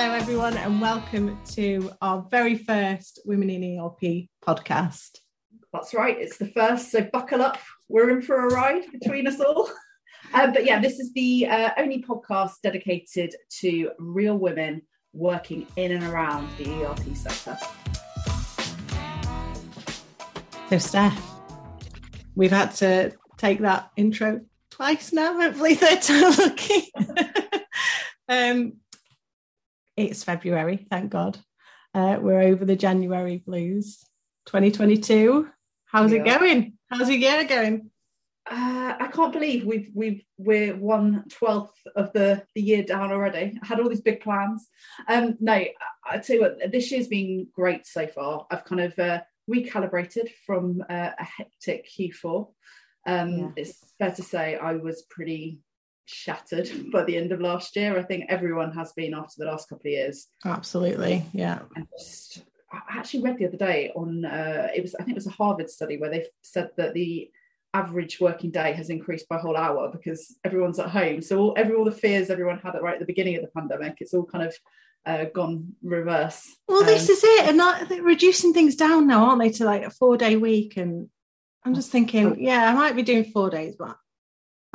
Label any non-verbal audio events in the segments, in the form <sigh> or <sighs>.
Hello, everyone, and welcome to our very first Women in ERP podcast. That's right, it's the first, so buckle up. We're in for a ride between us all. Um, but yeah, this is the uh, only podcast dedicated to real women working in and around the ERP sector. So, Steph, we've had to take that intro twice now, hopefully, <laughs> third time lucky. <laughs> um, it's February, thank God. Uh, we're over the January blues. 2022. How's yeah. it going? How's your year going? Uh, I can't believe we've we've we're one twelfth of the the year down already. I had all these big plans. Um, no, I, I tell you what, this year's been great so far. I've kind of uh, recalibrated from uh, a hectic Q4. Um, yeah. It's fair to say I was pretty shattered <laughs> by the end of last year. I think everyone has been after the last couple of years. Absolutely, yeah. And just, I actually read the other day on uh, it was I think it was a Harvard study where they said that the average working day has increased by a whole hour because everyone's at home. So all, every all the fears everyone had at right at the beginning of the pandemic, it's all kind of uh, gone reverse. Well, um, this is it, and not, they're reducing things down now, aren't they, to like a four day week? And I'm just thinking, oh. yeah, I might be doing four days, but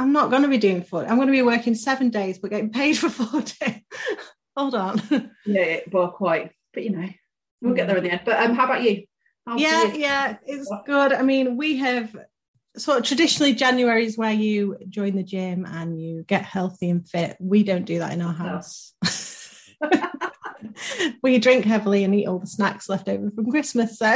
I'm not going to be doing four. I'm going to be working seven days, but getting paid for four <laughs> days. Hold on. Yeah, well, quite, but you know, we'll get there in the end. But um, how about you? How's yeah, yeah, it's good. I mean, we have sort of traditionally January is where you join the gym and you get healthy and fit. We don't do that in our house. <laughs> we drink heavily and eat all the snacks left over from Christmas. So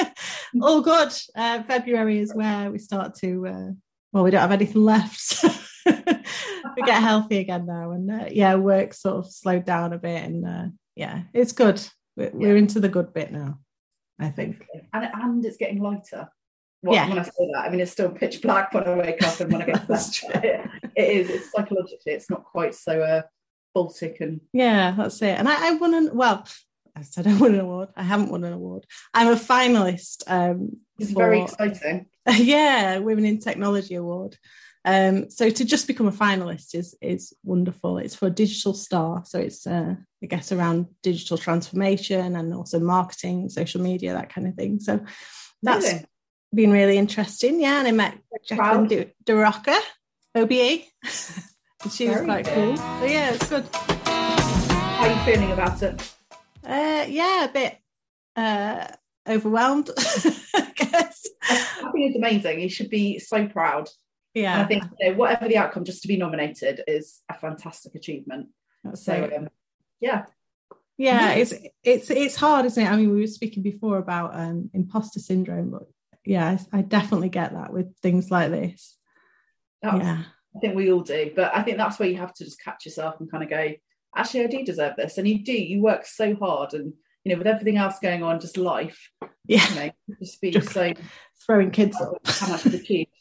<laughs> all good. Uh, February is where we start to. Uh, well, we don't have anything left. <laughs> <laughs> we get healthy again now, and uh, yeah, work sort of slowed down a bit, and uh, yeah, it's good. We're, we're, into the good bit now, I think, and and it's getting lighter. What, yeah. When I say that, I mean it's still pitch black when I wake up and when I get <laughs> to bed. it is. It's psychologically, it's not quite so uh, Baltic and yeah, that's it. And I, I won an well, I said I won an award. I haven't won an award. I'm a finalist. Um, it's for, very exciting. <laughs> Yeah, Women in Technology Award. Um, so to just become a finalist is is wonderful. It's for Digital Star, so it's uh, I guess around digital transformation and also marketing, social media, that kind of thing. So that's really? been really interesting. Yeah, and I met Jacqueline de Rojas, OBE. she was quite good. cool. So yeah, it's good. How are you feeling about it? Uh, yeah, a bit uh, overwhelmed, <laughs> I guess. I think it's amazing. You should be so proud. Yeah. And I think you know, whatever the outcome, just to be nominated is a fantastic achievement. That's so um, yeah. Yeah, it's it's it's hard, isn't it? I mean, we were speaking before about um, imposter syndrome, but yeah, I, I definitely get that with things like this. That's, yeah, I think we all do, but I think that's where you have to just catch yourself and kind of go, actually, I do deserve this, and you do. You work so hard, and you know, with everything else going on, just life. Yeah, you know, just be just so throwing kids <laughs> up. How much achieved.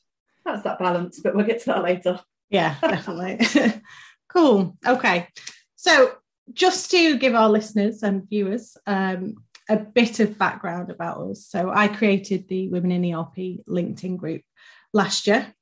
That's that balance, but we'll get to that later. Yeah, definitely. <laughs> cool. Okay, so just to give our listeners and viewers um, a bit of background about us. So I created the Women in ERP LinkedIn group last year.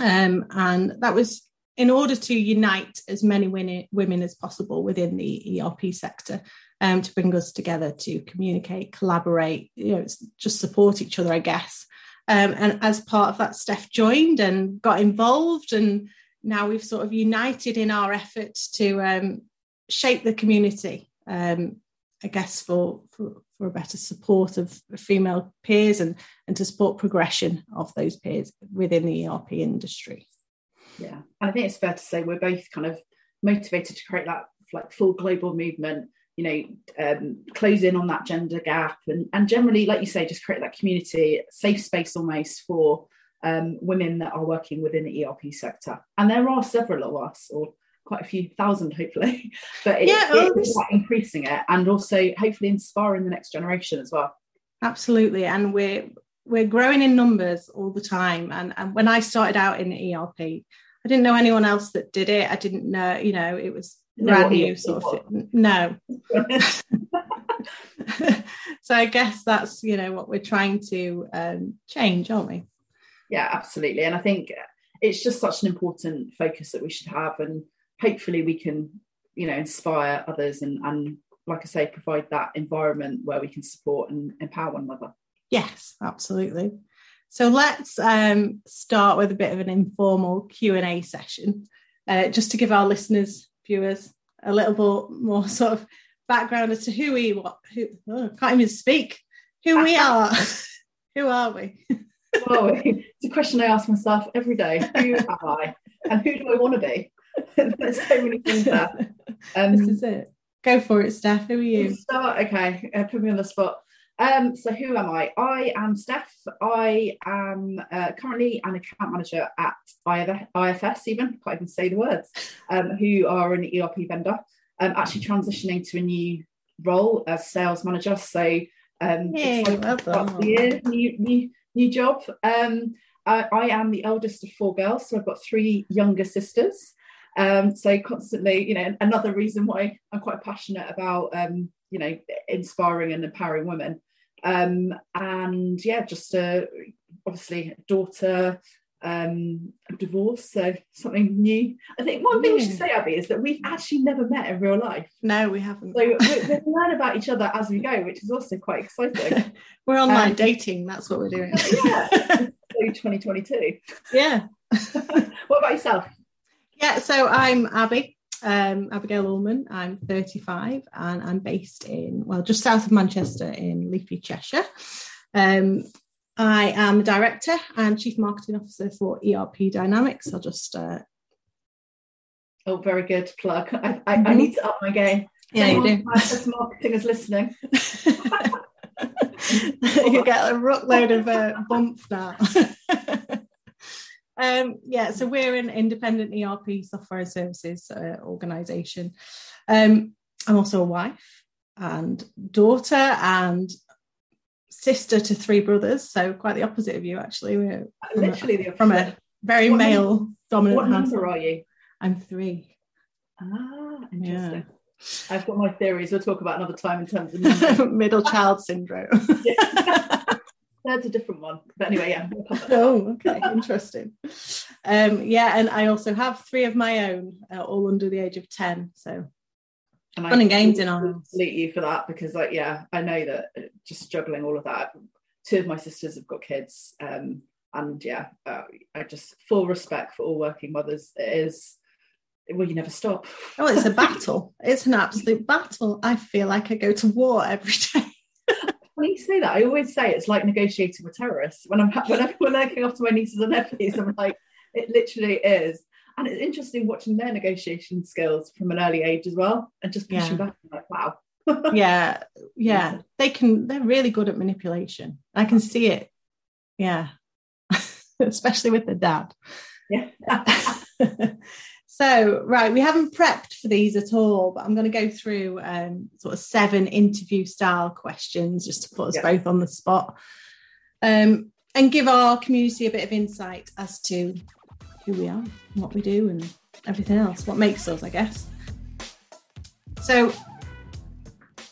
Um, and that was in order to unite as many women as possible within the ERP sector um, to bring us together to communicate, collaborate, you know, just support each other, I guess. Um, and as part of that, Steph joined and got involved, and now we've sort of united in our efforts to um, shape the community um, I guess, for, for, for a better support of female peers and, and to support progression of those peers within the ERP industry. Yeah, I think it's fair to say we're both kind of motivated to create that like full global movement. You know, um, close in on that gender gap, and and generally, like you say, just create that community, safe space almost for um, women that are working within the ERP sector. And there are several of us, or quite a few thousand, hopefully. <laughs> But it, yeah, it like increasing it and also hopefully inspiring the next generation as well. Absolutely. And we're we're growing in numbers all the time. And, and when I started out in ERP, I didn't know anyone else that did it. I didn't know, you know, it was brand new sort of thing. No. <laughs> so I guess that's, you know, what we're trying to um, change, aren't we? Yeah, absolutely. And I think it's just such an important focus that we should have. And hopefully we can you know inspire others and and like I say, provide that environment where we can support and empower one another. Yes, absolutely. So let's um, start with a bit of an informal Q and A session, uh, just to give our listeners, viewers, a little bit more <laughs> sort of background as to who we what who oh, can't even speak who we <laughs> are. <laughs> who are we? well, it's a question I ask myself every day. Who am I, and who do I want to be? There's so many things there. Um, this is it. Go for it, Steph. Who are you? Start. Okay, uh, put me on the spot. Um, so who am I? I am Steph. I am uh, currently an account manager at IFS, even can't even say the words, um, who are an ERP vendor. I'm actually transitioning to a new role as sales manager. So um, Yay, well year, new, new, new job. Um, I, I am the eldest of four girls, so I've got three younger sisters. Um, so constantly, you know, another reason why I'm quite passionate about, um, you know, inspiring and empowering women. Um, and yeah, just a, obviously daughter, um, divorce, so something new. I think one thing yeah. we should say, Abi, is that we've actually never met in real life. No, we haven't. So we, we <laughs> learn about each other as we go, which is also quite exciting. <laughs> we're online um, dating. That's what we're doing. <laughs> yeah, 2022. Yeah. what about yourself? Yeah, so I'm Abi, um, Abigail Ullman. I'm 35 and I'm based in, well, just south of Manchester in Leafy, Cheshire. Um, I am a director and chief marketing officer for ERP Dynamics. I'll just. Uh... Oh, very good plug. I, I, mm-hmm. I need to up my game. Yeah, you do. As marketing is listening. <laughs> you get a rock load of uh, bumps now. <laughs> Um, yeah, so we're an independent ERP software and services uh, organisation. Um, I'm also a wife and daughter and sister to three brothers, so quite the opposite of you, actually. We're literally from a, from a very what male number, dominant. What number are you? I'm three. Ah, interesting. Yeah. I've got my theories. We'll talk about another time in terms of <laughs> middle child syndrome. <laughs> That's a different one. But anyway, yeah. <laughs> oh, okay, interesting. Um, yeah, and I also have three of my own, uh, all under the age of ten. So and fun I and games in our house. Salute you for that because, like, yeah, I know that uh, just juggling all of that. Two of my sisters have got kids, um, and yeah, uh, I just full respect for all working mothers. It is well, you never stop. Oh, it's a <laughs> battle. it's an absolute battle. I feel like I go to war every day when you say that, I always say it's like negotiating with terrorists. When I'm when I'm working off to my nieces and nephews, I'm like, it literally is. And it's interesting watching their negotiation skills from an early age as well, and just pushing yeah. back. I'm like, wow. yeah, <laughs> yeah, they can. They're really good at manipulation. I can see it. Yeah, <laughs> especially with the dad. Yeah. <laughs> So, right, we haven't prepped for these at all, but I'm going to go through um, sort of seven interview style questions just to put us yeah. both on the spot um, and give our community a bit of insight as to who we are, what we do, and everything else, what makes us, I guess. So,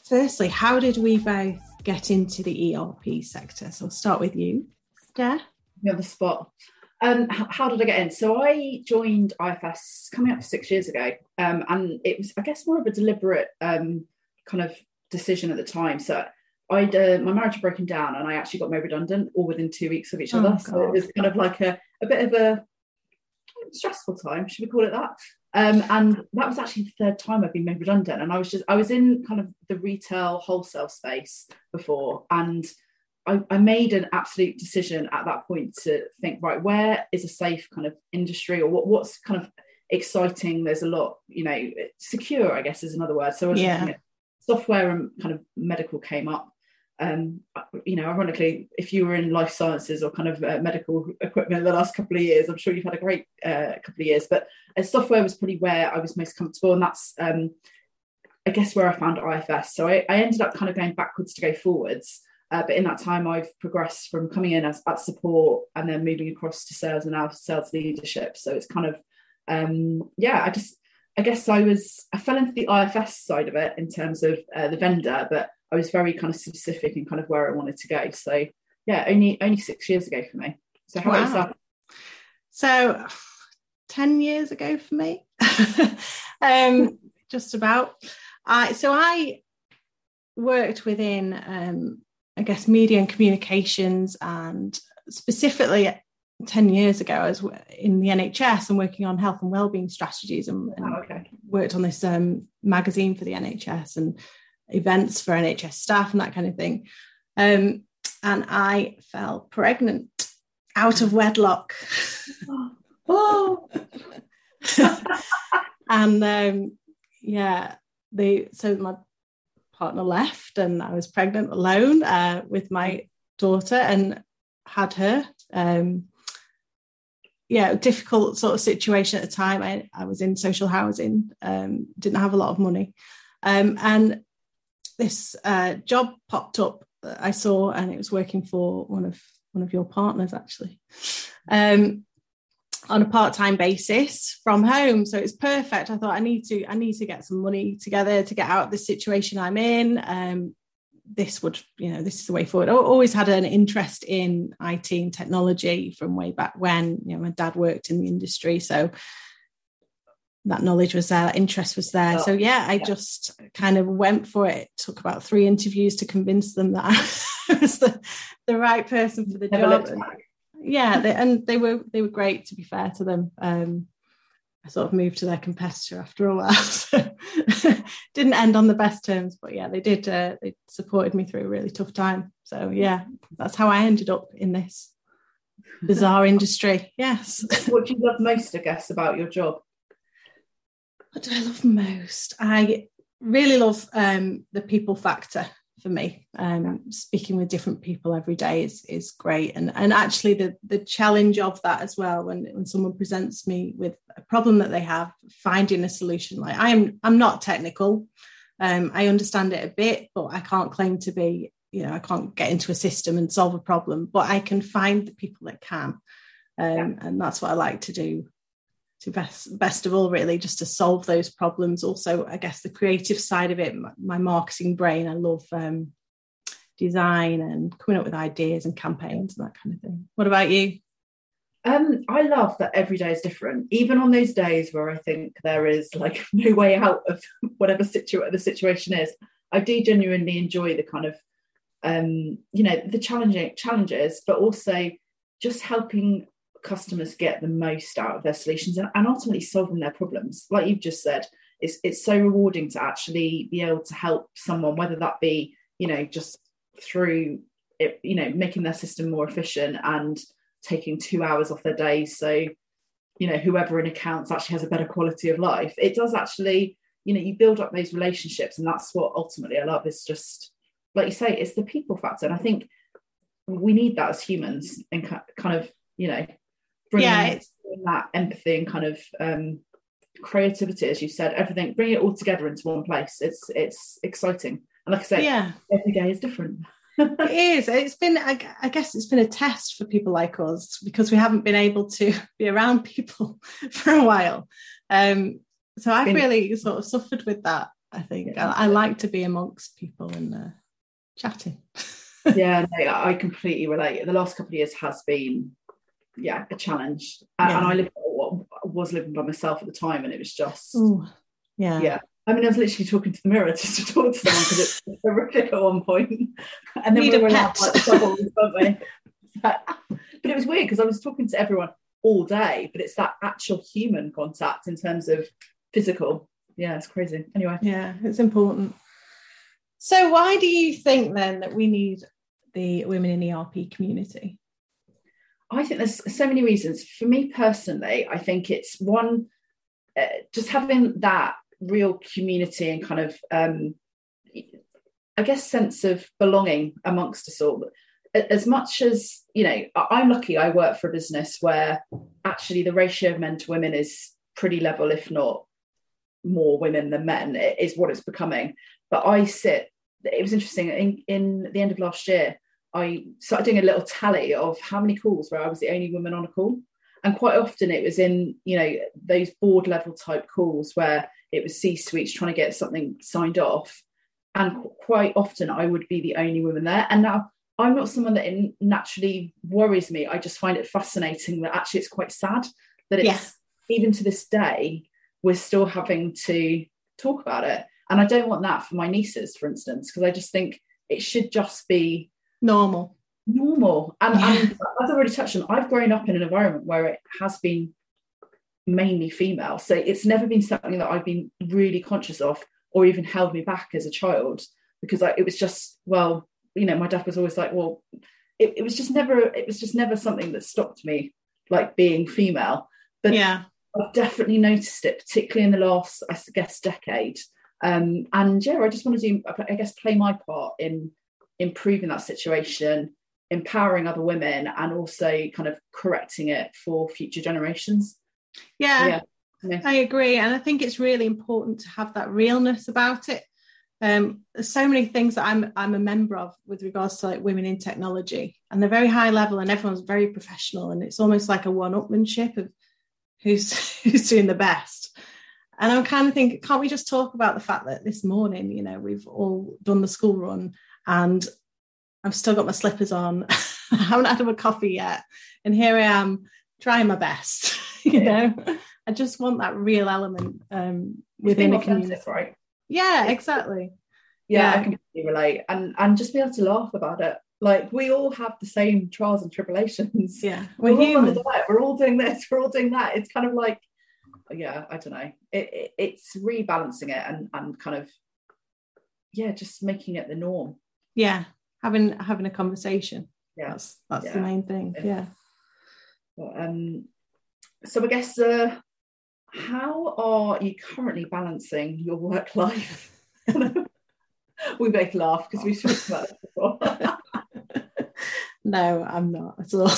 firstly, how did we both get into the ERP sector? So, I'll start with you, Steph. You have the spot. Um, how did I get in? So I joined IFS coming up six years ago, um, and it was, I guess, more of a deliberate um, kind of decision at the time. So I'd uh, my marriage had broken down, and I actually got made redundant all within two weeks of each other. Oh, so it was kind of like a, a bit of a stressful time, should we call it that? Um, and that was actually the third time I've been made redundant. And I was just I was in kind of the retail wholesale space before, and I, I, made an absolute decision at that point to think, right, where is a safe kind of industry or what, what's kind of exciting? There's a lot, you know, secure, I guess is another word. So yeah. software and kind of medical came up. Um, you know, ironically, if you were in life sciences or kind of uh, medical equipment the last couple of years, I'm sure you've had a great uh, couple of years. But uh, software was probably where I was most comfortable, and that's, um, I guess, where I found IFS. So I, I ended up kind of going backwards to go forwards. Uh, but in that time, I've progressed from coming in as at support and then moving across to sales and now sales leadership. So it's kind of, um, yeah, I just, I guess I was, I fell into the IFS side of it in terms of uh, the vendor, but I was very kind of specific in kind of where I wanted to go. So yeah, only only six years ago for me. So how wow. about yourself? So 10 years ago for me. <laughs> um, just about. I so I worked within, um, I guess, media and communications, and specifically 10 years ago, I was in the NHS and working on health and wellbeing strategies and, and oh, okay. worked on this um, magazine for the NHS and events for NHS staff and that kind of thing. Um, and I fell pregnant out of wedlock. <gasps> oh. <laughs> and um, yeah, they so my partner left and I was pregnant alone uh, with my daughter and had her. Um, yeah, difficult sort of situation at the time. I, I was in social housing, um, didn't have a lot of money. Um, and this uh, job popped up that I saw, and it was working for one of one of your partners actually, um, on a part time basis from home. So it's perfect. I thought I need to I need to get some money together to get out of the situation I'm in. Um, this would you know this is the way forward. I always had an interest in IT and technology from way back when. You know, my dad worked in the industry, so that knowledge was there, that interest was there. Oh, so yeah, I yeah. just kind of went for it. it. Took about three interviews to convince them that <laughs> I was the, the right person for the job. Yeah, they, and they were they were great. To be fair to them, um, I sort of moved to their competitor after a while. <laughs> So didn't end on the best terms, but yeah, they did. Uh, they supported me through a really tough time. So yeah, that's how I ended up in this bizarre <laughs> industry. Yes. What do you love most, I guess, about your job? what do I love most? I really love um, the people factor for me. Um, speaking with different people every day is is great, and and actually the the challenge of that as well. When when someone presents me with a problem that they have, finding a solution. Like I am, I'm not technical. Um, I understand it a bit, but I can't claim to be. You know, I can't get into a system and solve a problem, but I can find the people that can, um, yeah. and that's what I like to do to best best of all really just to solve those problems. Also i guess the creative side of it my, marketing brain i love um, design and coming up with ideas and campaigns and that kind of thing. What about you? Um, I love that every day is different, even on those days where I think there is like <laughs> no way out of <laughs> whatever the situation is. I do genuinely enjoy the kind of, um, you know, the challenging challenges, but also just helping customers get the most out of their solutions and, and ultimately solving their problems. Like you've just said, it's it's so rewarding to actually be able to help someone, whether that be, you know, just through it, you know, making their system more efficient and taking two hours off their day. So, you know, whoever in accounts actually has a better quality of life. It does actually, you know, you build up those relationships, and that's what ultimately I love is just like you say, it's the people factor. And I think we need that as humans and kind of, you know, bringing yeah, that empathy and kind of um, creativity, as you said, everything, bring it all together into one place. It's it's exciting, and like I say, yeah, every day is different. it <laughs> is. It's been, I, I, guess, it's been a test for people like us because we haven't been able to <laughs> be around people <laughs> for a while. Um, so I've been, really sort of suffered with that. I think yeah. I, I, like to be amongst people and uh, chatting. yeah, no, I completely relate. The last couple of years has been yeah a challenge yeah. and i lived was living by myself at the time and it was just Ooh, yeah yeah I mean, I was literally talking to the mirror <laughs> just to talk to someone because it's horrific at one point. And then Need we were like doubles, weren't we? <laughs> but it was weird because I was talking to everyone all day, but it's that actual human contact in terms of physical. Yeah, it's crazy. Anyway. Yeah, it's important. So why do you think then that we need the women in ERP community? I think there's so many reasons. For me personally, I think it's one, uh, just having that real community and kind of, um, I guess, sense of belonging amongst us all. As much as, you know, I'm lucky I work for a business where actually the ratio of men to women is pretty level, if not more women than men, is what it's becoming. But I sit, it was interesting in, in the end of last year, I started doing a little tally of how many calls where I was the only woman on a call. And quite often it was in, you know, those board level type calls where it was C suites trying to get something signed off. And quite often I would be the only woman there. And now I'm not someone that naturally worries me. I just find it fascinating that actually it's quite sad that it's even to this day, we're still having to talk about it. And I don't want that for my nieces, for instance, because I just think it should just be normal. Normal. And, yeah. and as I've already touched on, I've grown up in an environment where it has been mainly female. So it's never been something that I've been really conscious of or even held me back as a child because I, it was just, well, you know, my dad was always like, well, it, it was just never, it was just never something that stopped me like being female. But yeah, I've definitely noticed it, particularly in the last, I guess, decade. Um, and yeah, I just want to do, I guess, play my part in improving that situation, empowering other women, and also kind of correcting it for future generations. Yeah, yeah. yeah. I agree. And I think it's really important to have that realness about it. Um, there's so many things that I'm I'm a member of with regards to like women in technology, and they're very high level, and everyone's very professional, and it's almost like a one-upmanship of who's <laughs> who's doing the best. And I'm kind of thinking, can't we just talk about the fact that this morning, you know, we've all done the school run, and I've still got my slippers on. <laughs> I haven't had a coffee yet, and here I am trying my best. <laughs> you know, I just want that real element um, within a community, right? Yeah, exactly. Yeah, yeah, I completely relate, and and just be able to laugh about it. Like we all have the same trials and tribulations. Yeah, <laughs> we're, we're human. All we're all doing this. We're all doing that. It's kind of like, yeah, I don't know. It, it, it's rebalancing it and and kind of, yeah, just making it the norm. Yeah, having having a conversation. Yeah, that's that's yeah. the main thing. Yeah. Well, um, so I guess uh, how are you currently balancing your work life? <laughs> we both laugh because we've talked about it before. <laughs> no, I'm not at all.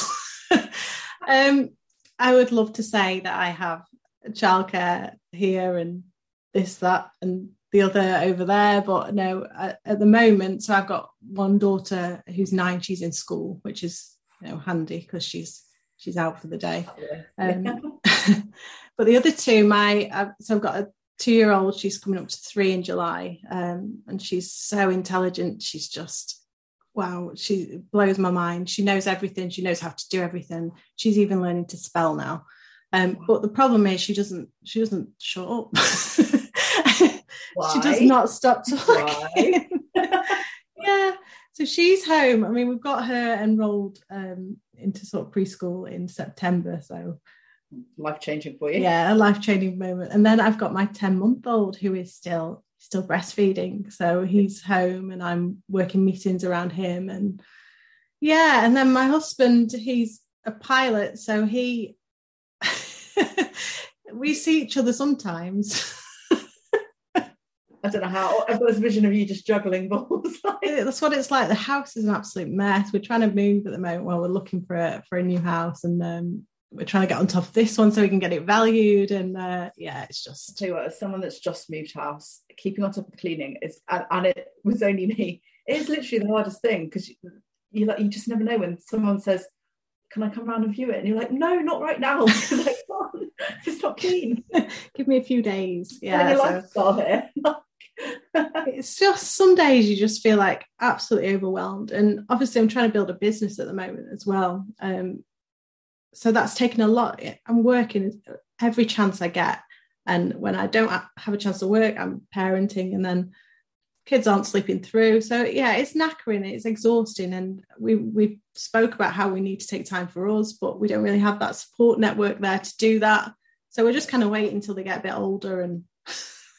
<laughs> um, I would love to say that I have childcare here and this, that, and the other over there, but no, at, at the moment, so I've got one daughter who's nine. She's in school, which is you know handy because she's she's out for the day. Um, <laughs> but the other two, my uh, so I've got a two year old. She's coming up to three in July, um, and she's so intelligent. She's just wow. She blows my mind. She knows everything. She knows how to do everything. She's even learning to spell now. Um, but the problem is she doesn't she doesn't shut up. <laughs> she does not stop talking. <laughs> yeah. So she's home. I mean, we've got her enrolled um, into sort of preschool in September. So life changing for you. Yeah, a life changing moment. And then I've got my 10 month old who is still still breastfeeding. So he's home and I'm working meetings around him. And yeah, and then my husband, he's a pilot. So he <laughs> we see each other sometimes. <laughs> I don't know how. I've got this vision of you just juggling <laughs> balls. That's what it's like. The house is an absolute mess. We're trying to move at the moment while we're looking for a for a new house, and um, we're trying to get on top of this one so we can get it valued. And uh, yeah, it's just. I'll tell you what, as someone that's just moved house, keeping on top of the cleaning is, and, and it was only me. It is literally the hardest thing because you, you like you just never know when someone says, "Can I come around and view it?" And you're like, "No, not right now." <laughs> because I can't. It's not clean. <laughs> Give me a few days. Yeah. So. lifestyle here. It's just some days you just feel like absolutely overwhelmed. And obviously i'm trying to build a business at the moment as well um, so that's taken a lot. I'm working every chance i get. And when i don't have a chance to work i'm parenting and then kids aren't sleeping through. So yeah it's knackering it's exhausting. And we we spoke about how we need to take time for us but we don't really have that support network there to do that. So we're just kind of waiting until they get a bit older and <laughs>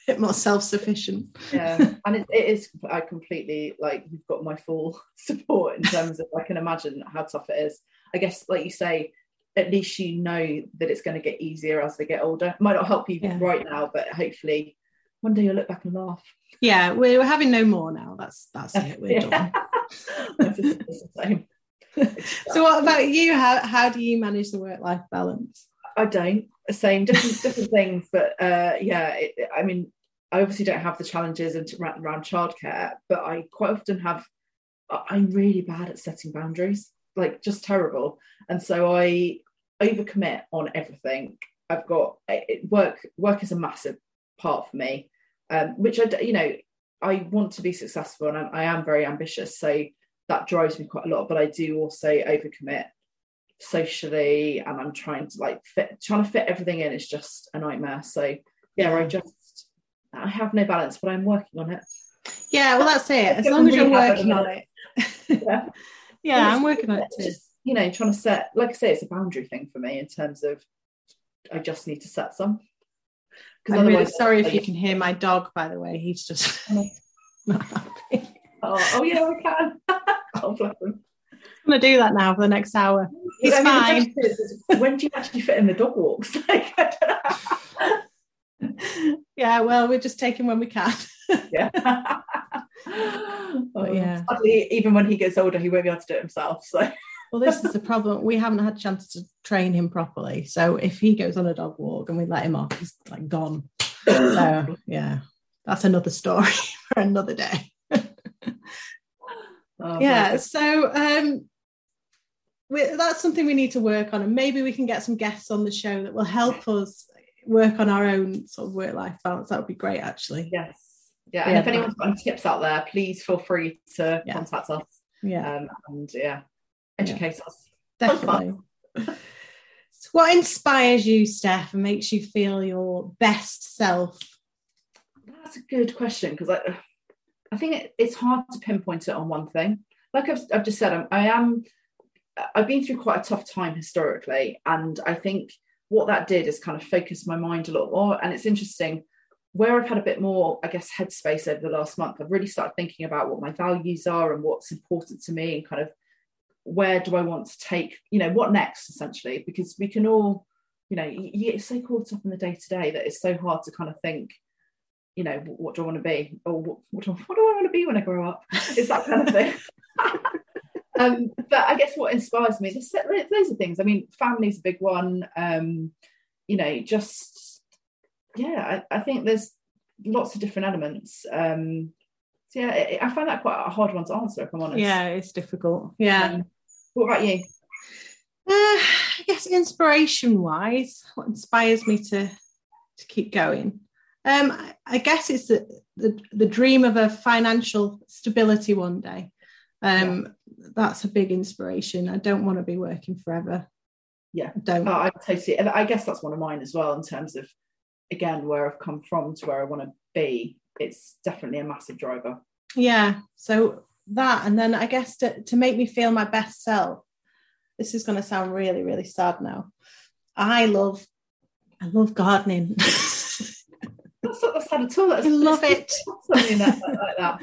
<laughs> bit more self-sufficient. yeah, and it, it is. I completely like you've got my full <laughs> support in terms of I can imagine how tough it is. I guess, like you say, at least you know that it's going to get easier as they get older. It might not help you yeah. right now, but hopefully one day you'll look back and laugh. Yeah, we're, having no more now. That's that's <laughs> it. We're done. it's, the same. so, what about you? How how do you manage the work life balance? I don't. Same, different different things, but uh, yeah. It, I mean, I obviously don't have the challenges around, around childcare, but I quite often have. I'm really bad at setting boundaries, like just terrible, and so I overcommit on everything. I've got it, work. Work is a massive part for me, um, which I, you know, I want to be successful, and I, I am very ambitious, so that drives me quite a lot. But I do also overcommit socially, and I'm trying to like fit, trying to fit everything in. It's just a nightmare. So yeah, I just I have no balance, but I'm working on it. Yeah, well, that's it. As long as you're working on it. yeah, <laughs> yeah I'm working on it too. Just, you know, trying to set, like I say, it's a boundary thing for me in terms of I just need to set some. I'm really sorry if you can hear my dog, by the way. He's just <laughs> oh. <laughs> not happy. Oh, oh yeah, I can. oh, bless him. I'm gonna do that now for the next hour. He's I mean, fine. Is, when do you actually fit in the dog walks? Like, yeah, well, we're just taking when we can. <laughs> yeah. but yeah. Sadly, even when he gets older, he won't be able to do it himself. So well, this is the problem. We haven't had a chance to train him properly. So if he goes on a dog walk and we let him off, he's like gone. so <coughs> yeah, that's another story <laughs> for another day. <laughs> oh, yeah. So um, we, that's something we need to work on, and maybe we can get some guests on the show that will help us work on our own sort of work life balance. That would be great, actually. Yes. Yeah. And yeah, if anyone's got any tips out there, please feel free to yeah. contact us. Yeah. Um, and yeah, educate us. Definitely. <laughs> so what inspires you, Steph, and makes you feel your best self? That's a good question because I, I think it, it's hard to pinpoint it on one thing. Like I've, I've just said, I'm, I am, I've been through quite a tough time historically, and I think what that did is kind of focus my mind a lot more. And it's interesting where I've had a bit more, I guess, headspace over the last month. I've really started thinking about what my values are and what's important to me, and kind of where do I want to take, you know, what next essentially, because we can all, you know, you get so caught up in the day to day that it's so hard to kind of think, you know, what do I want to be, or what, what, do, what do I want to be when I grow up? It's that kind of thing. <laughs> um, but I guess what inspires me, there's loads of things. I mean, family's a big one. Um, you know, just yeah, I, I think there's lots of different elements. Um, so yeah, I find that quite a hard one to answer, if I'm honest. Yeah, it's difficult. Yeah. Um, what about you? Uh, I guess inspiration wise, what inspires me to to keep going? Um, I, I guess it's the, the, the dream of a financial stability one day. Um, yeah. That's a big inspiration. I don't want to be working forever. Yeah, I don't. Oh, I totally. I guess that's one of mine as well in terms of again where I've come from to where I want to be. It's definitely a massive driver. Yeah. So that and then i guess to, to make me feel my best self this is going to sound really really sad now i love i love gardening <laughs> that's not that sad at all that's, i love it <laughs> something like that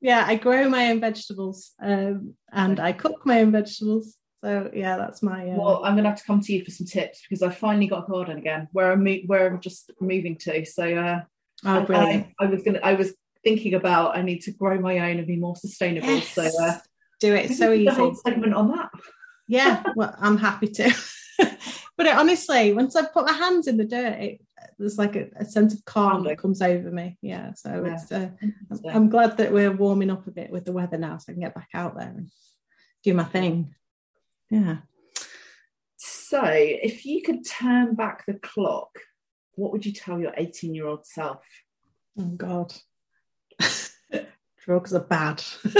yeah i grow my own vegetables um, and i cook my own vegetables so yeah that's my uh... well i'm gonna have to come to you for some tips because i finally got a garden again where i'm mo- where i'm just moving to so uh Oh, brilliant! I, I, was gonna. I was thinking about I need to grow my own and be more sustainable. Yes. So uh, do it. so easy. whole segment on that. yeah, well, I'm happy to. <laughs> but it, honestly, once I put my hands in the dirt, it, there's like a, a, sense of calm that comes over me. Yeah, so yeah. it's. Uh, I'm, I'm glad that we're warming up a bit with the weather now, so I can get back out there and do my thing. Yeah. So, if you could turn back the clock, what would you tell your 18 year old self? Oh God. <laughs> Drugs are bad. <laughs>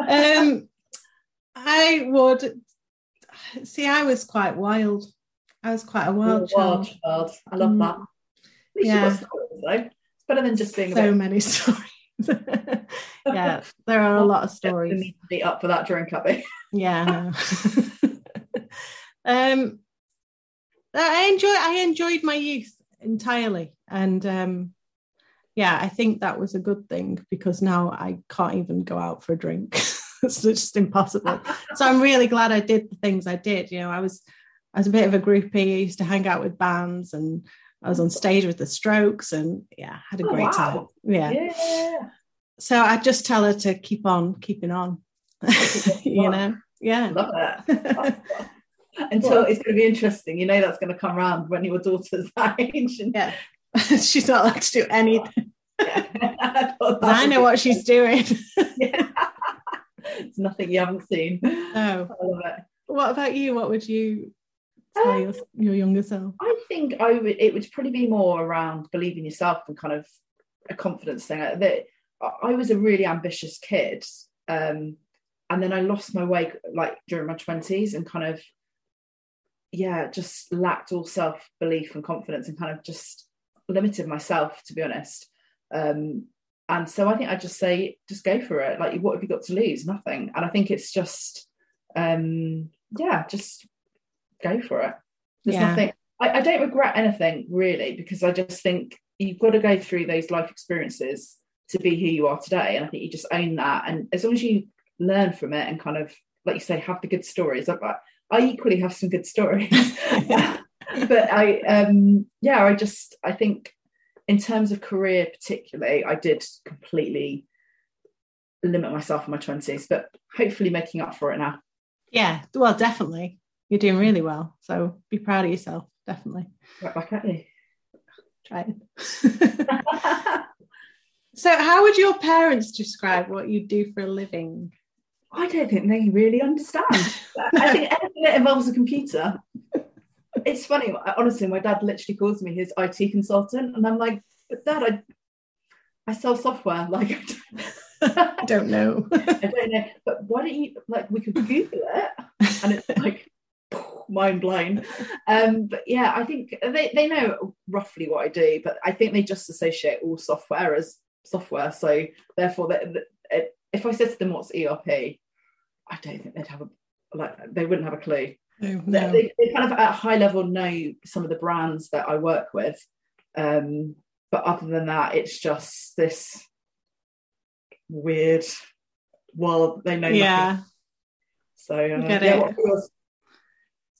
um, I would see. I was quite wild. I was quite a wild child. child. I love mm. that. yeah, stories, it's better than just being so bit... many <laughs> stories. <laughs> yeah, there are a lot of stories. Need to be up for that drink, Abi. <laughs> yeah. um, I enjoy. I enjoyed my youth entirely. And um, yeah, I think that was a good thing because now I can't even go out for a drink. It's just impossible. so I'm really glad I did the things I did. You know, I was I was a bit of a groupie. I used to hang out with bands and I was on stage with the Strokes and yeah, had a oh, great wow. time. Yeah. yeah. So I just tell her to keep on keeping on. <laughs> you know, yeah. Love that. <laughs> until it's going to be interesting. You know that's going to come around when your daughter's <laughs> that age. And... Yeah, she's not allowed to do anything. Yeah. I, I know what she's doing. yeah. It's nothing you haven't seen. No. I love it. What about you? What would you tell um, your, your younger self? I think I would. It would probably be more around believing yourself and kind of a confidence thing. That I was a really ambitious kid, um, and then I lost my way like during my twenties and kind of yeah, just lacked all self belief and confidence and kind of just limited myself, to be honest. Um, and so I think I just say, just go for it. Like, what have you got to lose? Nothing. And I think it's just, um, yeah, just go for it. There's yeah. nothing. I, I don't regret anything really because I just think you've got to go through those life experiences to be who you are today. And I think you just own that. And as long as you learn from it and kind of, like you say, have the good stories. I, I equally have some good stories. <laughs> <laughs> but I, um, yeah, I just, I think in terms of career, particularly, I did completely limit myself in my 20s, but hopefully making up for it now. Yeah, well, definitely. You're doing really well. So be proud of yourself, definitely. Right back at you. Try it. <laughs> so, how would your parents describe what you do for a living? I don't think they really understand. <laughs> I think anything that involves a computer. It's funny, honestly, my dad literally calls me his IT consultant, and I'm like, but dad, I I sell software. <laughs> Like I don't <laughs> know. <laughs> I don't know. But why don't you like we could Google it? And it's like mind blown. Um, but yeah, I think they, they know roughly what I do, but I think they just associate all software as software. So therefore, they, if I said to them what's ERP, I don't think they'd have a like they wouldn't have a clue. No, no. They, they, kind of at a high level know some of the brands that I work with, um, but other than that, it's just this weird world. They know yeah. Nothing. So uh, get yeah, it. so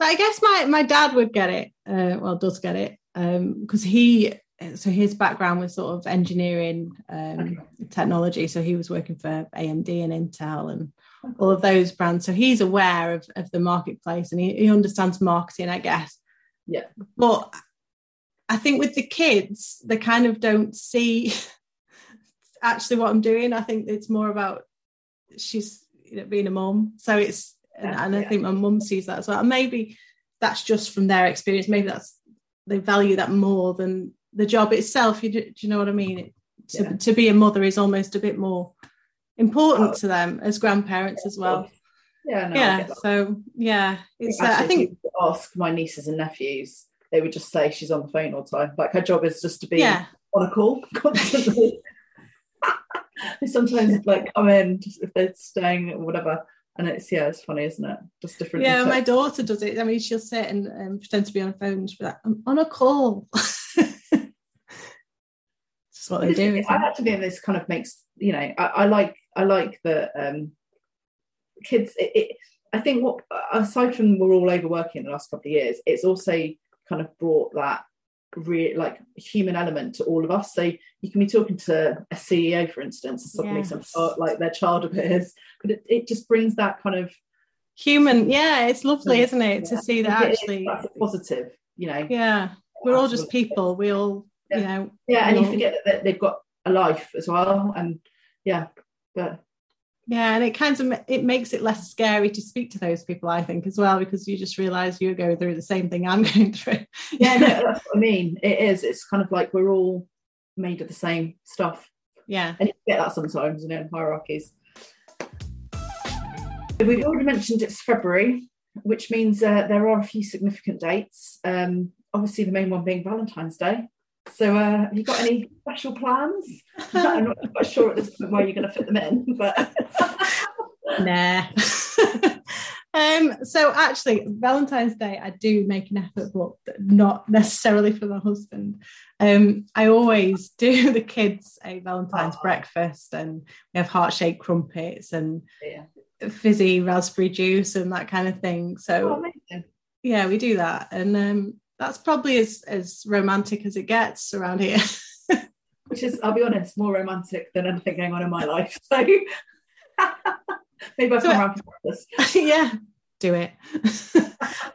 I guess my my dad would get it. Uh, well, does get it because um, he so his background was sort of engineering um, okay. technology. So he was working for AMD and Intel and all of those brands. So he's aware of, of the marketplace and he, he understands marketing, I guess. Yeah. But I think with the kids, they kind of don't see <laughs> actually what I'm doing. I think it's more about she's you know, being a mom. So it's, yeah, and, and, I think my mum sees that as well. And maybe that's just from their experience. Maybe that's, they value that more than the job itself. You do, do you know what I mean? to, yeah. to be a mother is almost a bit more important oh. to them as grandparents as well. Yeah, no, yeah. So yeah, it's. I think, uh, I think ask my nieces and nephews, they would just say she's on the phone all the time. Like her job is just to be yeah. on a call <laughs> constantly. sometimes like come in just if they're staying or whatever. And it's yeah, it's funny, isn't it? Just different. Yeah, my daughter does it. I mean, she'll sit and um, pretend to be on a phone and she'll be like, I'm on a call. <laughs> That's what they do. I actually think this kind of makes you know I, I like I like that um, kids. It, it, I think what aside from we're all overworking in the last couple of years, it's also kind of brought that real like human element to all of us. So you can be talking to a CEO, for instance, and suddenly yes. some like their child <laughs> appears, but it, it just brings that kind of human. Yeah, it's lovely, isn't it, yeah. to see that actually positive. You know. Yeah, we're all just people. We all yeah. you know yeah and you forget that they've got a life as well and yeah but yeah and it kind of it makes it less scary to speak to those people i think as well because you just realize you're going through the same thing i'm <laughs> going through. Yeah no, that's what i mean. It is. It's kind of like we're all made of the same stuff. Yeah. And you get that sometimes you know in hierarchies. We've already mentioned it's february which means uh, there are a few significant dates. Um, obviously the main one being valentine's day so, uh, have you got any special plans? <laughs> I'm not quite sure at this point where you're going to fit them in, but <laughs> nah. <laughs> um, so actually, Valentine's Day, I do make an effort, but not necessarily for my husband. Um, I always do the kids a Valentine's oh. breakfast, and we have heart shaped crumpets and yeah. fizzy raspberry juice and that kind of thing. So, oh, yeah, we do that, and um, that's probably as as romantic as it gets around here. <laughs> Which is, I'll be honest, more romantic than anything going on in my life. So <laughs> maybe I'll come so, around for this. <laughs> yeah, do it.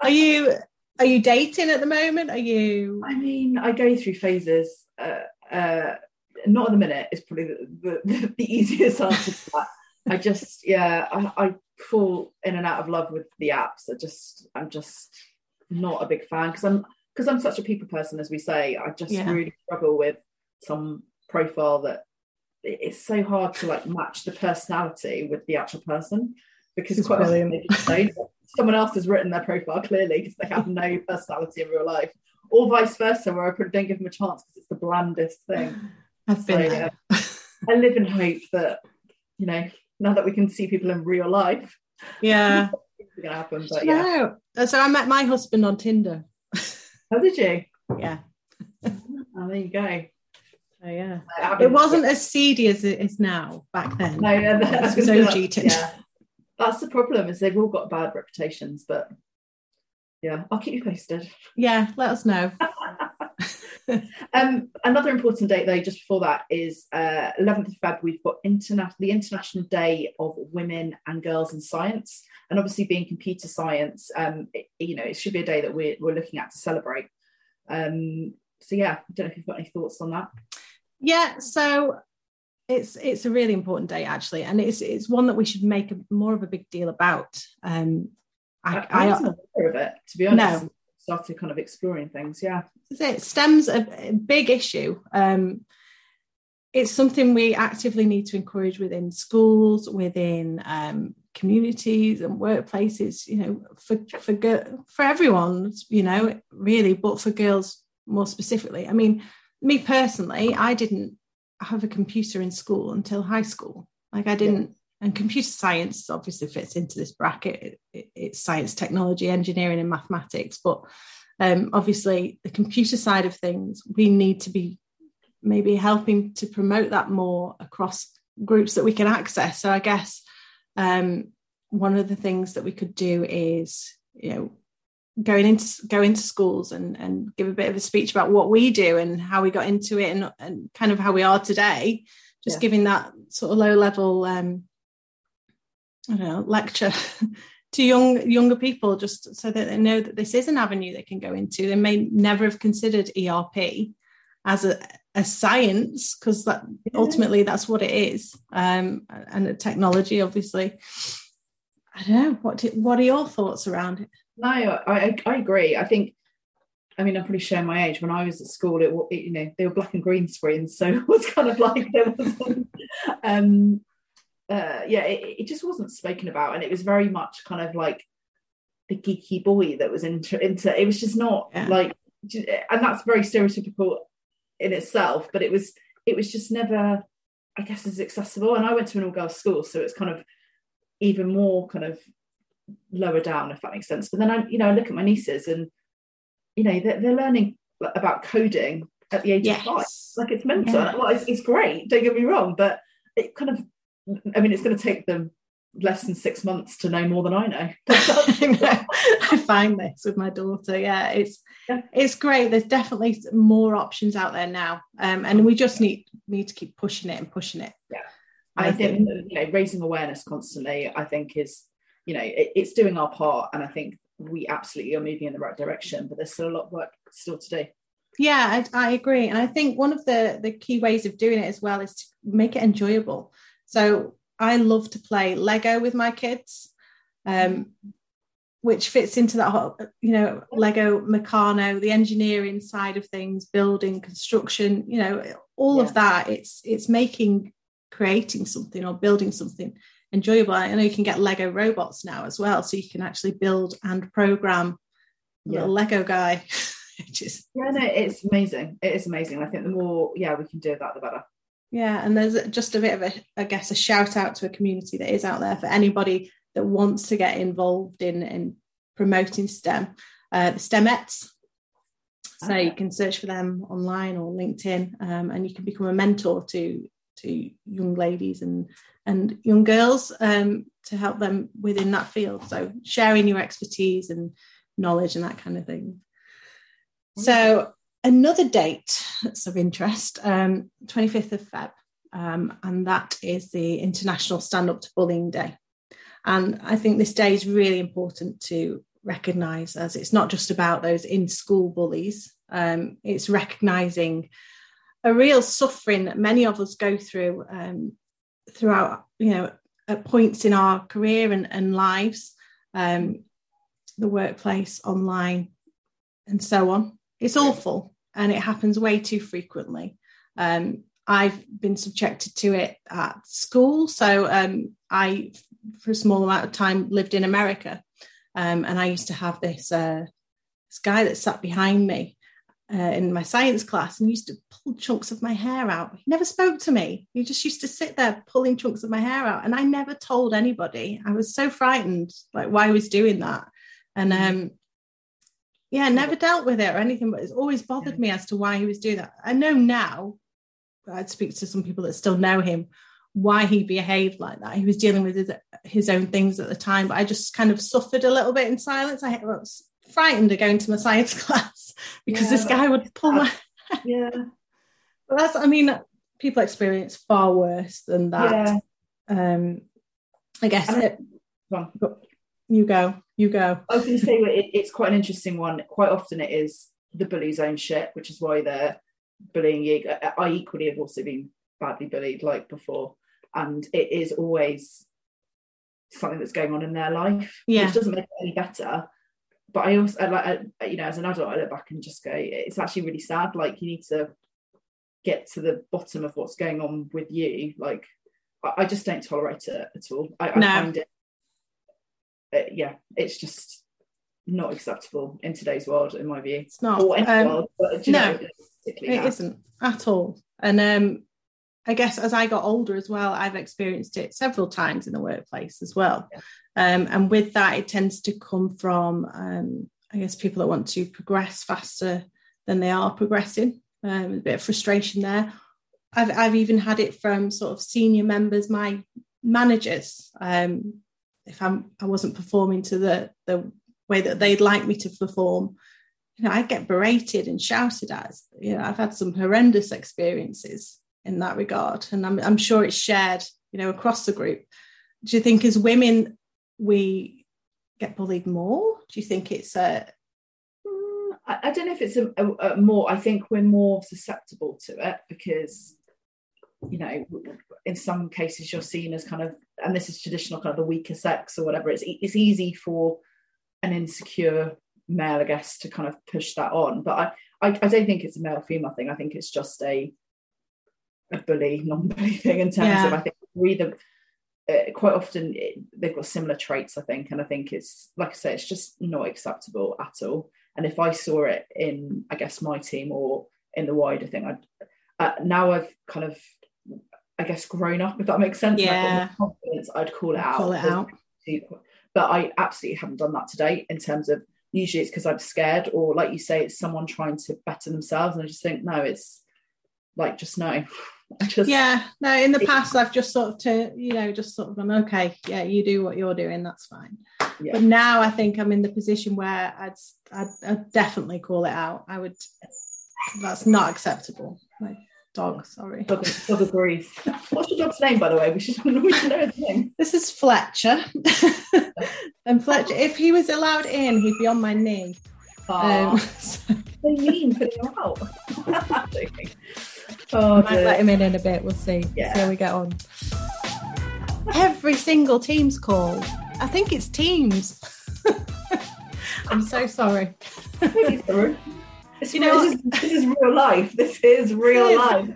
are you are you dating at the moment? Are you? I mean, I go through phases. Uh, uh, not at the minute is probably the, the, the easiest answer to that. I just, yeah, I, I fall in and out of love with the apps. I just, I'm just not a big fan because I'm because I'm such a people person, as we say. I just yeah. really struggle with some profile that it's so hard to like match the personality with the actual person because quite often they just say someone else has written their profile clearly because they have no personality in real life, or vice versa, where I don't give them a chance because it's the blandest thing. <sighs> I've been so, there. Yeah, I live in hope that you know now that we can see people in real life. Yeah. <laughs> gonna happen, but yeah. No. So I met my husband on Tinder. How did you? Yeah. oh, there you go. Oh yeah, it wasn't as seedy as it is now back then. No, yeah, that's was Yeah. That's the problem is they've all got bad reputations, but yeah, I'll keep you posted. Yeah, let us know. <laughs> um, another important date though, just before that, is uh, 11th of Feb. We've got interna- the International Day of Women and Girls in Science, and obviously being computer science, um, it, you know, it should be a day that we're we're looking at to celebrate. Um, so yeah, I don't know if you've got any thoughts on that. Yeah, so it's it's a really important day actually, and it's it's one that we should make a, more of a big deal about. Um, I, I, I wasn't aware of it to be honest. No. Started kind of exploring things, yeah. It STEM's a, big issue. Um, it's something we actively need to encourage within schools, within um, communities and workplaces. You know, for for for everyone, you know, really, but for girls more specifically. I mean, me personally, I didn't have a computer in school until high school. Like I didn't. And computer science obviously fits into this bracket. It, it, it's science, technology, engineering, and mathematics. But um, obviously, the computer side of things, we need to be maybe helping to promote that more across groups that we can access. So I guess um, one of the things that we could do is, you know, going into go into schools and and give a bit of a speech about what we do and how we got into it and, and kind of how we are today just yeah. giving that sort of low level um know lecture <laughs> to young younger people just so that they know that this is an avenue they can go into. They may never have considered erp as a, a science because that ultimately that's what it is. Um and a technology obviously. I don't know what do, what are your thoughts around it? No, I, I agree. I think, I mean, I'm pretty sure my age. When I was at school, it, it you know they were black and green screens, so <laughs> it was kind of like there was, um, uh, yeah, it, it just wasn't spoken about, and it was very much kind of like the geeky boy that was into into. It was just not yeah. like, and that's very stereotypical in itself, but it was it was just never, I guess, as accessible. And I went to an all girls school, so it's kind of even more kind of lower down, if that makes sense. But then I, you know, I look at my nieces and, you know, they're, they're learning about coding at the age yes. of five. Like it's mental. Yeah. Well, it's, it's great. Don't get me wrong, but it kind of, I mean, it's going to take them less than six months to know more than <laughs> I know. I find this with my daughter. Yeah, it's yeah. it's great. There's definitely more options out there now, um, and we just need need to keep pushing it and pushing it. Yeah, I, I think, think you know raising awareness constantly. I think is you know it, it's doing our part and i think we absolutely are moving in the right direction but there's still a lot of work still to do yeah I, I, agree and i think one of the the key ways of doing it as well is to make it enjoyable so i love to play lego with my kids um, which fits into that whole you know lego meccano the engineering side of things building construction you know all yeah. of that it's it's making creating something or building something enjoyable. I know you can get Lego robots now as well, so you can actually build and program yeah. little Lego guy. <laughs> Just yeah, no, it's amazing. It is amazing. I think the more yeah we can do that, the better. Yeah, and there's just a bit of a, I guess, a shout out to a community that is out there for anybody that wants to get involved in in promoting STEM. Uh, the STEMettes. So you can search for them online or LinkedIn, um, and you can become a mentor to to young ladies and and young girls um, to help them within that field. So sharing your expertise and knowledge and that kind of thing. So another date that's of interest, um, 25th of Feb, um, and that is the International Stand Up to Bullying Day. And I think this day is really important to recognise as it's not just about those in school bullies, um, it's recognising a real suffering that many of us go through um, throughout, you know, at points in our career and, and lives, um, the workplace, online, and so on. It's awful and it happens way too frequently. Um, I've been subjected to it at school. So um, I for a small amount of time lived in America, um, and I used to have this uh, this guy that sat behind me uh, in my science class and used to pull chunks of my hair out. He never spoke to me. He just used to sit there pulling chunks of my hair out, and I never told anybody. I was so frightened, like why he was doing that, and mm. um, yeah, never dealt with it or anything. But it's always bothered me as to why he was doing that. I know now. I'd speak to some people that still know him why he behaved like that. He was dealing with his, his own things at the time, but I just kind of suffered a little bit in silence. I was frightened of going to my science <laughs> class because yeah, this guy would pull my yeah. <laughs> But that's I mean, people experience far worse than that. Yeah. Um, I guess it, you go, you go. I was going to say it, it's quite an interesting one. Quite often it is the bully's own shit, which is why they're bullying you. I equally have also been badly bullied like before, and it is always something that's going on in their life, yeah. which doesn't make it any better but I also like you know as an adult I look back and just go it's actually really sad like you need to get to the bottom of what's going on with you like I, just don't tolerate it at all I, no. I find it uh, yeah it's just not acceptable in today's world in my view it's not or um, world, but, no know, it not at all and um I guess as I got older as well, I've experienced it several times in the workplace as well. Yeah. Um, and with that, it tends to come from, um, I guess, people that want to progress faster than they are progressing. Um, a bit of frustration there. I've, I've even had it from sort of senior members, my managers. Um, if I'm, I wasn't performing to the, the way that they'd like me to perform, you know, I get berated and shouted at. You know, I've had some horrendous experiences in that regard. And I'm, I'm sure it's shared, you know, across the group. Do you think as women we get bullied more? Do you think it's a mm, I, don't know if it's a, a, a, more. I think we're more susceptible to it because, you know, in some cases you're seen as kind of, and this is traditional kind of the weaker sex or whatever. It's it's easy for an insecure male, I guess, to kind of push that on. But I, I, I don't think it's a male female thing. I think it's just a a bully non-bully <laughs> thing in terms yeah. of I think we either uh, quite often it, they've got similar traits I think and I think it's like I say it's just not acceptable at all and if I saw it in I guess my team or in the wider thing I'd uh, now I've kind of I guess grown up if that makes sense yeah. confidence I'd call it out. Call it out. But I absolutely haven't done that today in terms of usually it's because I'm scared or like you say it's someone trying to better themselves and I just think no it's like just no. <laughs> Just, yeah no in the past i've just sort of to you know just sort of gone okay yeah you do what you're doing that's fine. Yeah. but now i think i'm in the position where I'd, I'd, I'd definitely call it out. I would that's not acceptable. My dog sorry dog, dog agrees <laughs> what's your dog's name by the way we should, we should know his name this is fletcher <laughs> and fletcher if he was allowed in he'd be on my knee um, so. <laughs> what do you mean putting him out Oh, might let him in in a bit. We'll see. Yeah. See how we get on. Every single Teams call. I think it's Teams. I'm so sorry. It's you know, this is, this is, real life. This is real life.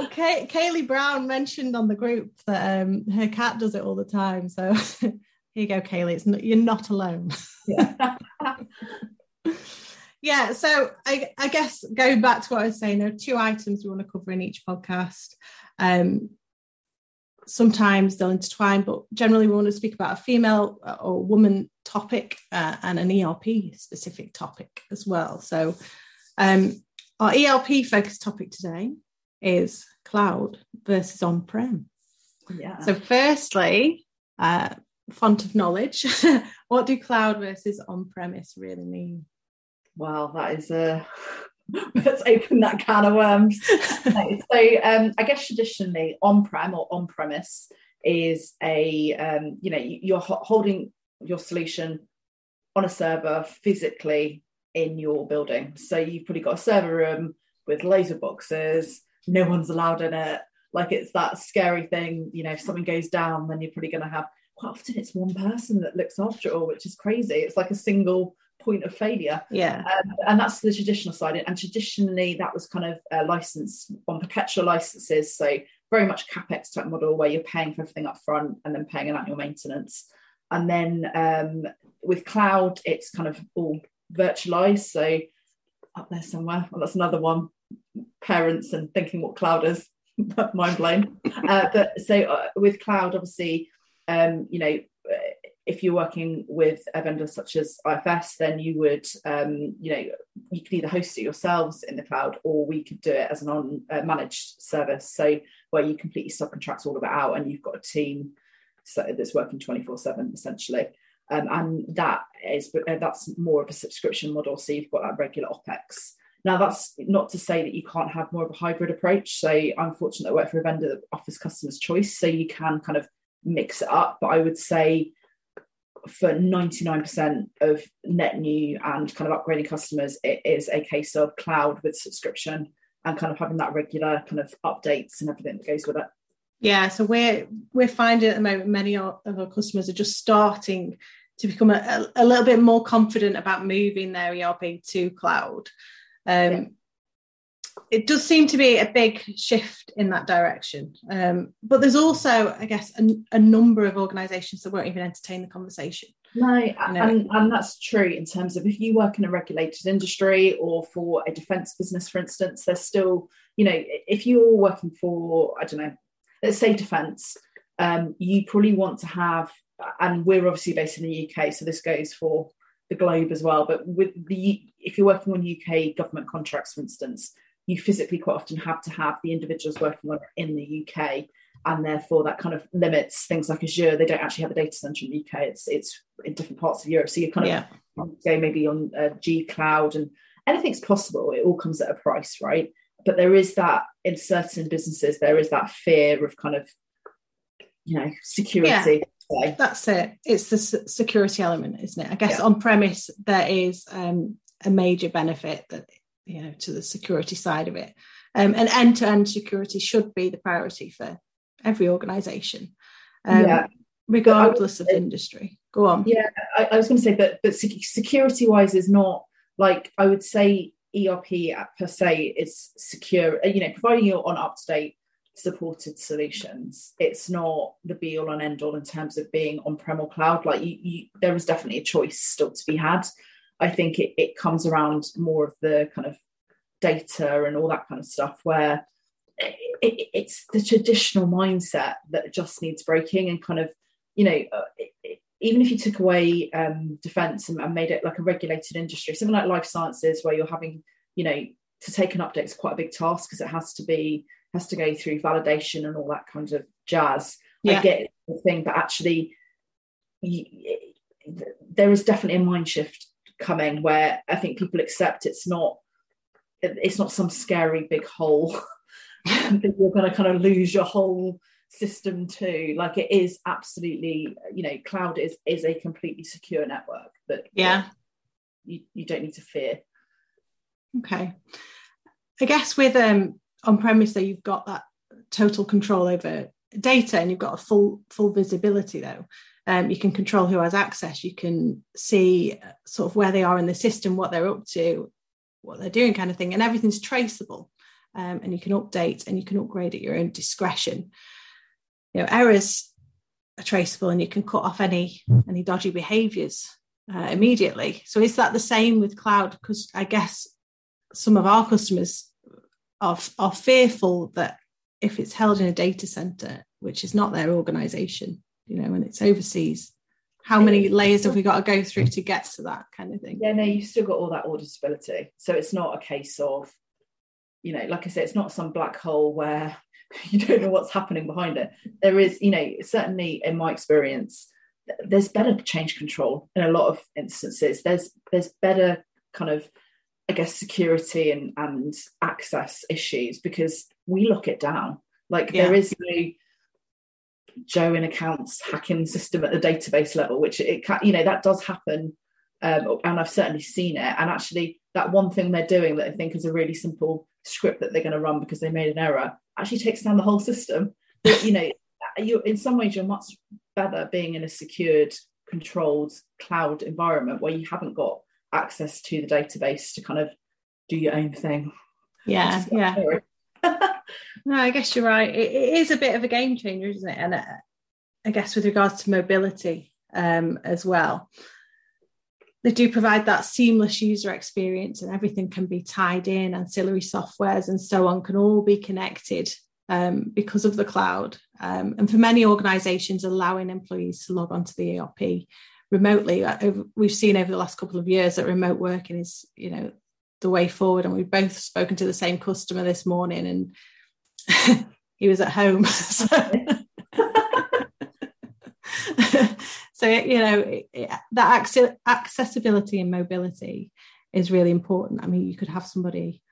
Okay, Kaylee Brown mentioned on the group that um, her cat does it all the time. So <laughs> here you go, Kaylee. It's not, you're not alone. Yeah <laughs> yeah so I, I, guess going back to what i was saying there are two items we want to cover in each podcast um, sometimes they'll intertwine but generally we want to speak about a female or woman topic uh, and an erp specific topic as well so um, our ERP focused topic today is cloud versus on-prem. Yeah. So firstly uh, font of knowledge. <laughs> What do cloud versus on-premise really mean? Wow, that is a <laughs> let's open that can of worms. <laughs> so um, I guess traditionally on-prem or on-premise is a um, you know you're holding your solution on a server physically in your building. So you've probably got a server room with laser boxes. No one's allowed in it. Like it's that scary thing. You know, if something goes down, then you're probably going to have. Quite often, it's one person that looks after it all, which is crazy. It's like a single point of failure. Yeah. Um, and that's the traditional side. And traditionally, that was kind of a license on perpetual licenses. So very much capex type model where you're paying for everything up front and then paying an annual maintenance. And then um, with cloud, it's kind of all virtualized. So up there somewhere, well, that's another one. Parents and thinking what cloud is, <laughs> mind blown. Uh, but so uh, with cloud, obviously, um, you know, if you're working with a vendor such as IFS, then you would, um, you know, you could either host it yourselves in the cloud, or we could do it as an on uh, managed service. So where you completely subcontract all of it out, and you've got a team so that's working 24 seven essentially. Um, and that is uh, that's more of a subscription model. So you've got that regular OPEX. Now that's not to say that you can't have more of a hybrid approach. So I'm fortunate to work for a vendor that offers customers choice, so you can kind of mix it up. But I would say for 99% of net new and kind of upgrading customers, it is a case of cloud with subscription and kind of having that regular kind of updates and everything that goes with it. Yeah, so we're we're finding at the moment many of our customers are just starting to become a, a little bit more confident about moving their ERP to cloud. Um, yeah it does seem to be a big shift in that direction. Um, but there's also, I guess, a, a, number of organisations that won't even entertain the conversation. No, and, and that's true in terms of if you work in a regulated industry or for a defence business, for instance, there's still, you know, if you're working for, I don't know, let's say defence, um, you probably want to have, and we're obviously based in the UK, so this goes for the globe as well. But with the, if you're working on UK government contracts, for instance, you physically quite often have to have the individuals working on it in the UK. And therefore, that kind of limits things like Azure. They don't actually have a data center in the UK. It's it's in different parts of Europe. So you're kind of yeah. go maybe on uh, G Cloud, and anything's possible. It all comes at a price, right? But there is that in certain businesses, there is that fear of kind of, you know, security. Yeah, that's it. It's the security element, isn't it? I guess yeah. on premise there is um, a major benefit that you know to the security side of it um, and end-to-end security should be the priority for every organization um, yeah. regardless of industry go on yeah i, I was going to say but but security wise is not like i would say erp per se is secure you know providing you're on up-to-date supported solutions. It's not the be all and end all in terms of being on prem or cloud. Like you, you there is definitely a choice still to be had. I think it, it comes around more of the kind of data and all that kind of stuff where it, it, it's the traditional mindset that just needs breaking and kind of, you know, uh, even if you took away um, defense and, and, made it like a regulated industry, something like life sciences where you're having, you know, to take an update is quite a big task because it has to be has to go through validation and all that kind of jazz. Yeah. I get the thing, but actually, you, there is definitely a mind shift coming where I think people accept it's not it's not some scary big hole <laughs> that you're going to kind of lose your whole system to like it is absolutely you know cloud is is a completely secure network that yeah you, you don't need to fear okay i guess with um on premise that you've got that total control over data and you've got a full full visibility though. Um, you can control who has access. You can see uh, sort of where they are in the system what they're up to what they're doing kind of thing and everything's traceable. Um, and you can update and you can upgrade at your own discretion. You know errors are traceable and you can cut off any any dodgy behaviors uh, immediately. So is that the same with cloud? Because i guess some of our customers are, are fearful that if it's held in a data center which is not their organization you know, when it's overseas. How many layers have we got to go through to get to that kind of thing? Yeah, no, you've still got all that auditability. So it's not a case of, you know, like I said, it's not some black hole where <laughs> you don't know what's happening behind it. There is, you know, certainly in my experience, there's better change control in a lot of instances. There's there's better kind of, I guess, security and and access issues because we lock it down. Like yeah. there is no Joe in accounts hacking system at the database level, which it can, you know that does happen, um, and I've certainly seen it. And actually, that one thing they're doing that I think is a really simple script that they're going to run because they made an error actually takes down the whole system. But, you know, <laughs> you in some ways you're much better being in a secured, controlled cloud environment where you haven't got access to the database to kind of do your own thing. Yeah, yeah. <laughs> no, I guess you're right. It, it is a bit of a game changer, isn't it? And uh, I guess with regards to mobility um, as well, they do provide that seamless user experience, and everything can be tied in. Ancillary softwares and so on can all be connected um, because of the cloud. Um, and for many organizations, allowing employees to log onto the ERP remotely. Uh, we've seen over the last couple of years that remote working is, you know, the way forward. And we've both spoken to the same customer this morning, and <laughs> he was at home. <laughs> so, <laughs> so you know, it, it, that accessibility and mobility is really important. I mean, you could have somebody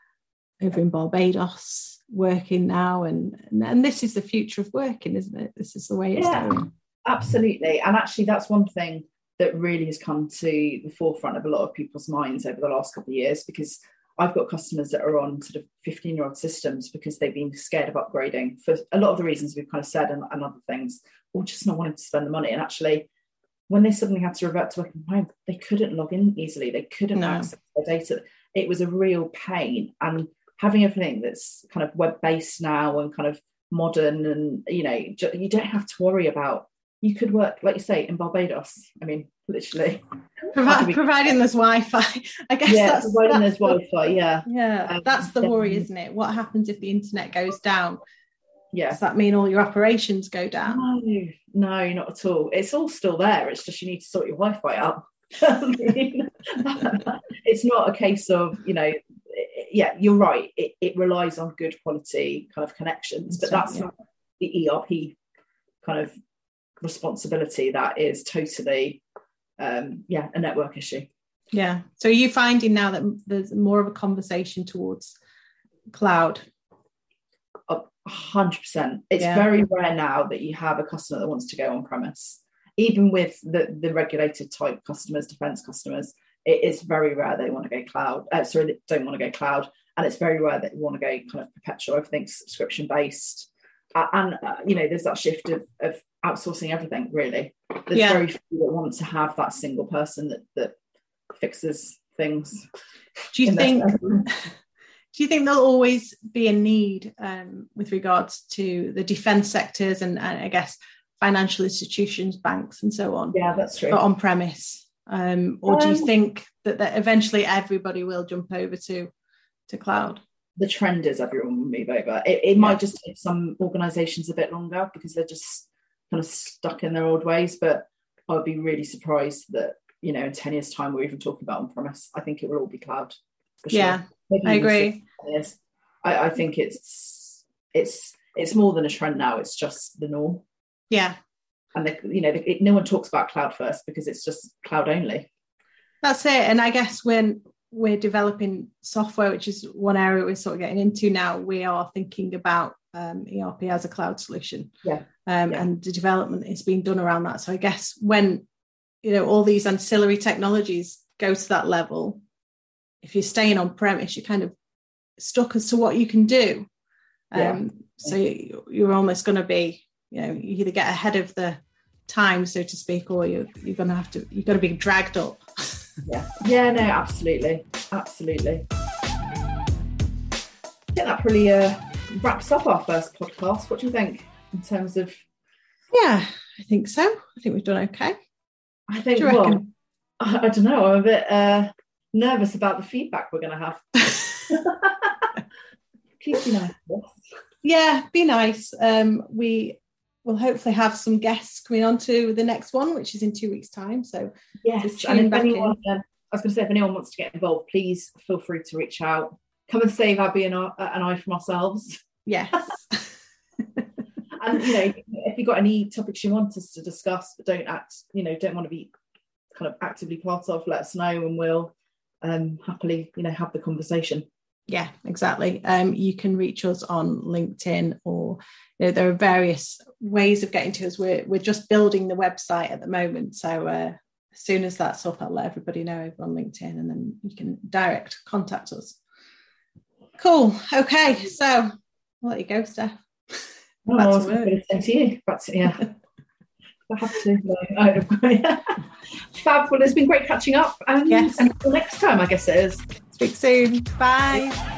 over in Barbados working now and and this is the future of working isn't it this is the way it's yeah, going absolutely and actually that's one thing that really has come to the forefront of a lot of people's minds over the last couple of years because I've got customers that are on sort of 15 year old systems because they've been scared of upgrading for a lot of the reasons we've kind of said and, and other things, or just not wanting to spend the money. And actually, when they suddenly had to revert to working from home, they couldn't log in easily. They couldn't no. access their data. It was a real pain. And having everything that's kind of web based now and kind of modern and you know you don't have to worry about you could work like you say in barbados. I mean literally. Provi- providing there's wi-fi. <laughs> I guess yeah that's, providing that's there's the, wi-fi yeah. Yeah um, that's the worry isn't it? What happens if the internet goes down? Yeah. Does that mean all your operations go down? No no not at all. It's all still there it's just you need to sort your wi-fi out. <laughs> It's not a case of you know yeah, you're right. It, it relies on good quality kind of connections, but that's yeah. not the ERP kind of responsibility. That is totally, um, yeah, a network issue. Yeah. So are you finding now that there's more of a conversation towards cloud? A hundred percent. It's yeah. very rare now that you have a customer that wants to go on premise. Even with the, the regulated type customers, defense customers, it is very rare they want to go cloud. Uh, sorry, they don't want to go cloud, and it's very rare that you want to go kind of perpetual. Everything's subscription based, and uh, you know there's that shift of, of outsourcing everything. Really, there's yeah. very few that want to have that single person that that fixes things. Do you think? <laughs> do you think there'll always be a need um, with regards to the defence sectors and, and I guess financial institutions, banks, and so on? Yeah, that's true. on premise. Um, or do you um, think that, that eventually everybody will jump over to to cloud? The trend is everyone will move over. It, it yeah. might just take some organisations a bit longer because they're just kind of stuck in their old ways. But I'd be really surprised that you know in ten years' time we're even talking about on premise. I think it will all be cloud. Sure. Yeah, I agree. I, I think it's it's it's more than a trend now. It's just the norm. Yeah, and the, you know it, no one talks about cloud first because it's just cloud only that's it and i guess when we're developing software which is one area we're sort of getting into now we are thinking about um, erp as a cloud solution yeah. Um, yeah. and the development is being done around that so i guess when you know all these ancillary technologies go to that level if you're staying on premise you're kind of stuck as to what you can do um, yeah. so you're almost going to be you know you either get ahead of the time so to speak or you're, you're gonna have to you're gonna be dragged up <laughs> yeah. Yeah no absolutely. Absolutely. I think that probably uh, wraps up our first podcast. What do you think in terms of yeah i think so. I think we've done okay. I think well I, I, don't know. I'm a bit uh, nervous about the feedback we're going to have. <laughs> Please be nice. Yeah be nice. Um, we we'll hopefully have some guests coming on to the next one, which is in two weeks' time. So yes, and if anyone, uh, I was going to say, if anyone wants to get involved, please feel free to reach out. Come and save Abi and uh, an eye from ourselves. Yes. <laughs> and you know, if you've got any topics you want us to discuss, but don't act, you know, don't want to be kind of actively part of, let us know, and we'll um, happily, you know, have the conversation. Yeah, exactly. Um, you can reach us on LinkedIn or you know, there are various ways of getting to us. We're, we're just building the website at the moment. So uh, as soon as that's up, I'll let everybody know over on LinkedIn and then you can direct contact us. Cool. Okay. So I'll let you go, Steph. Oh, Back to work. to you. Back to, yeah. <laughs> I have to. <laughs> No, Fab. Well, it's been great catching up. And yes. until next time, I guess it is. Speak soon. Bye.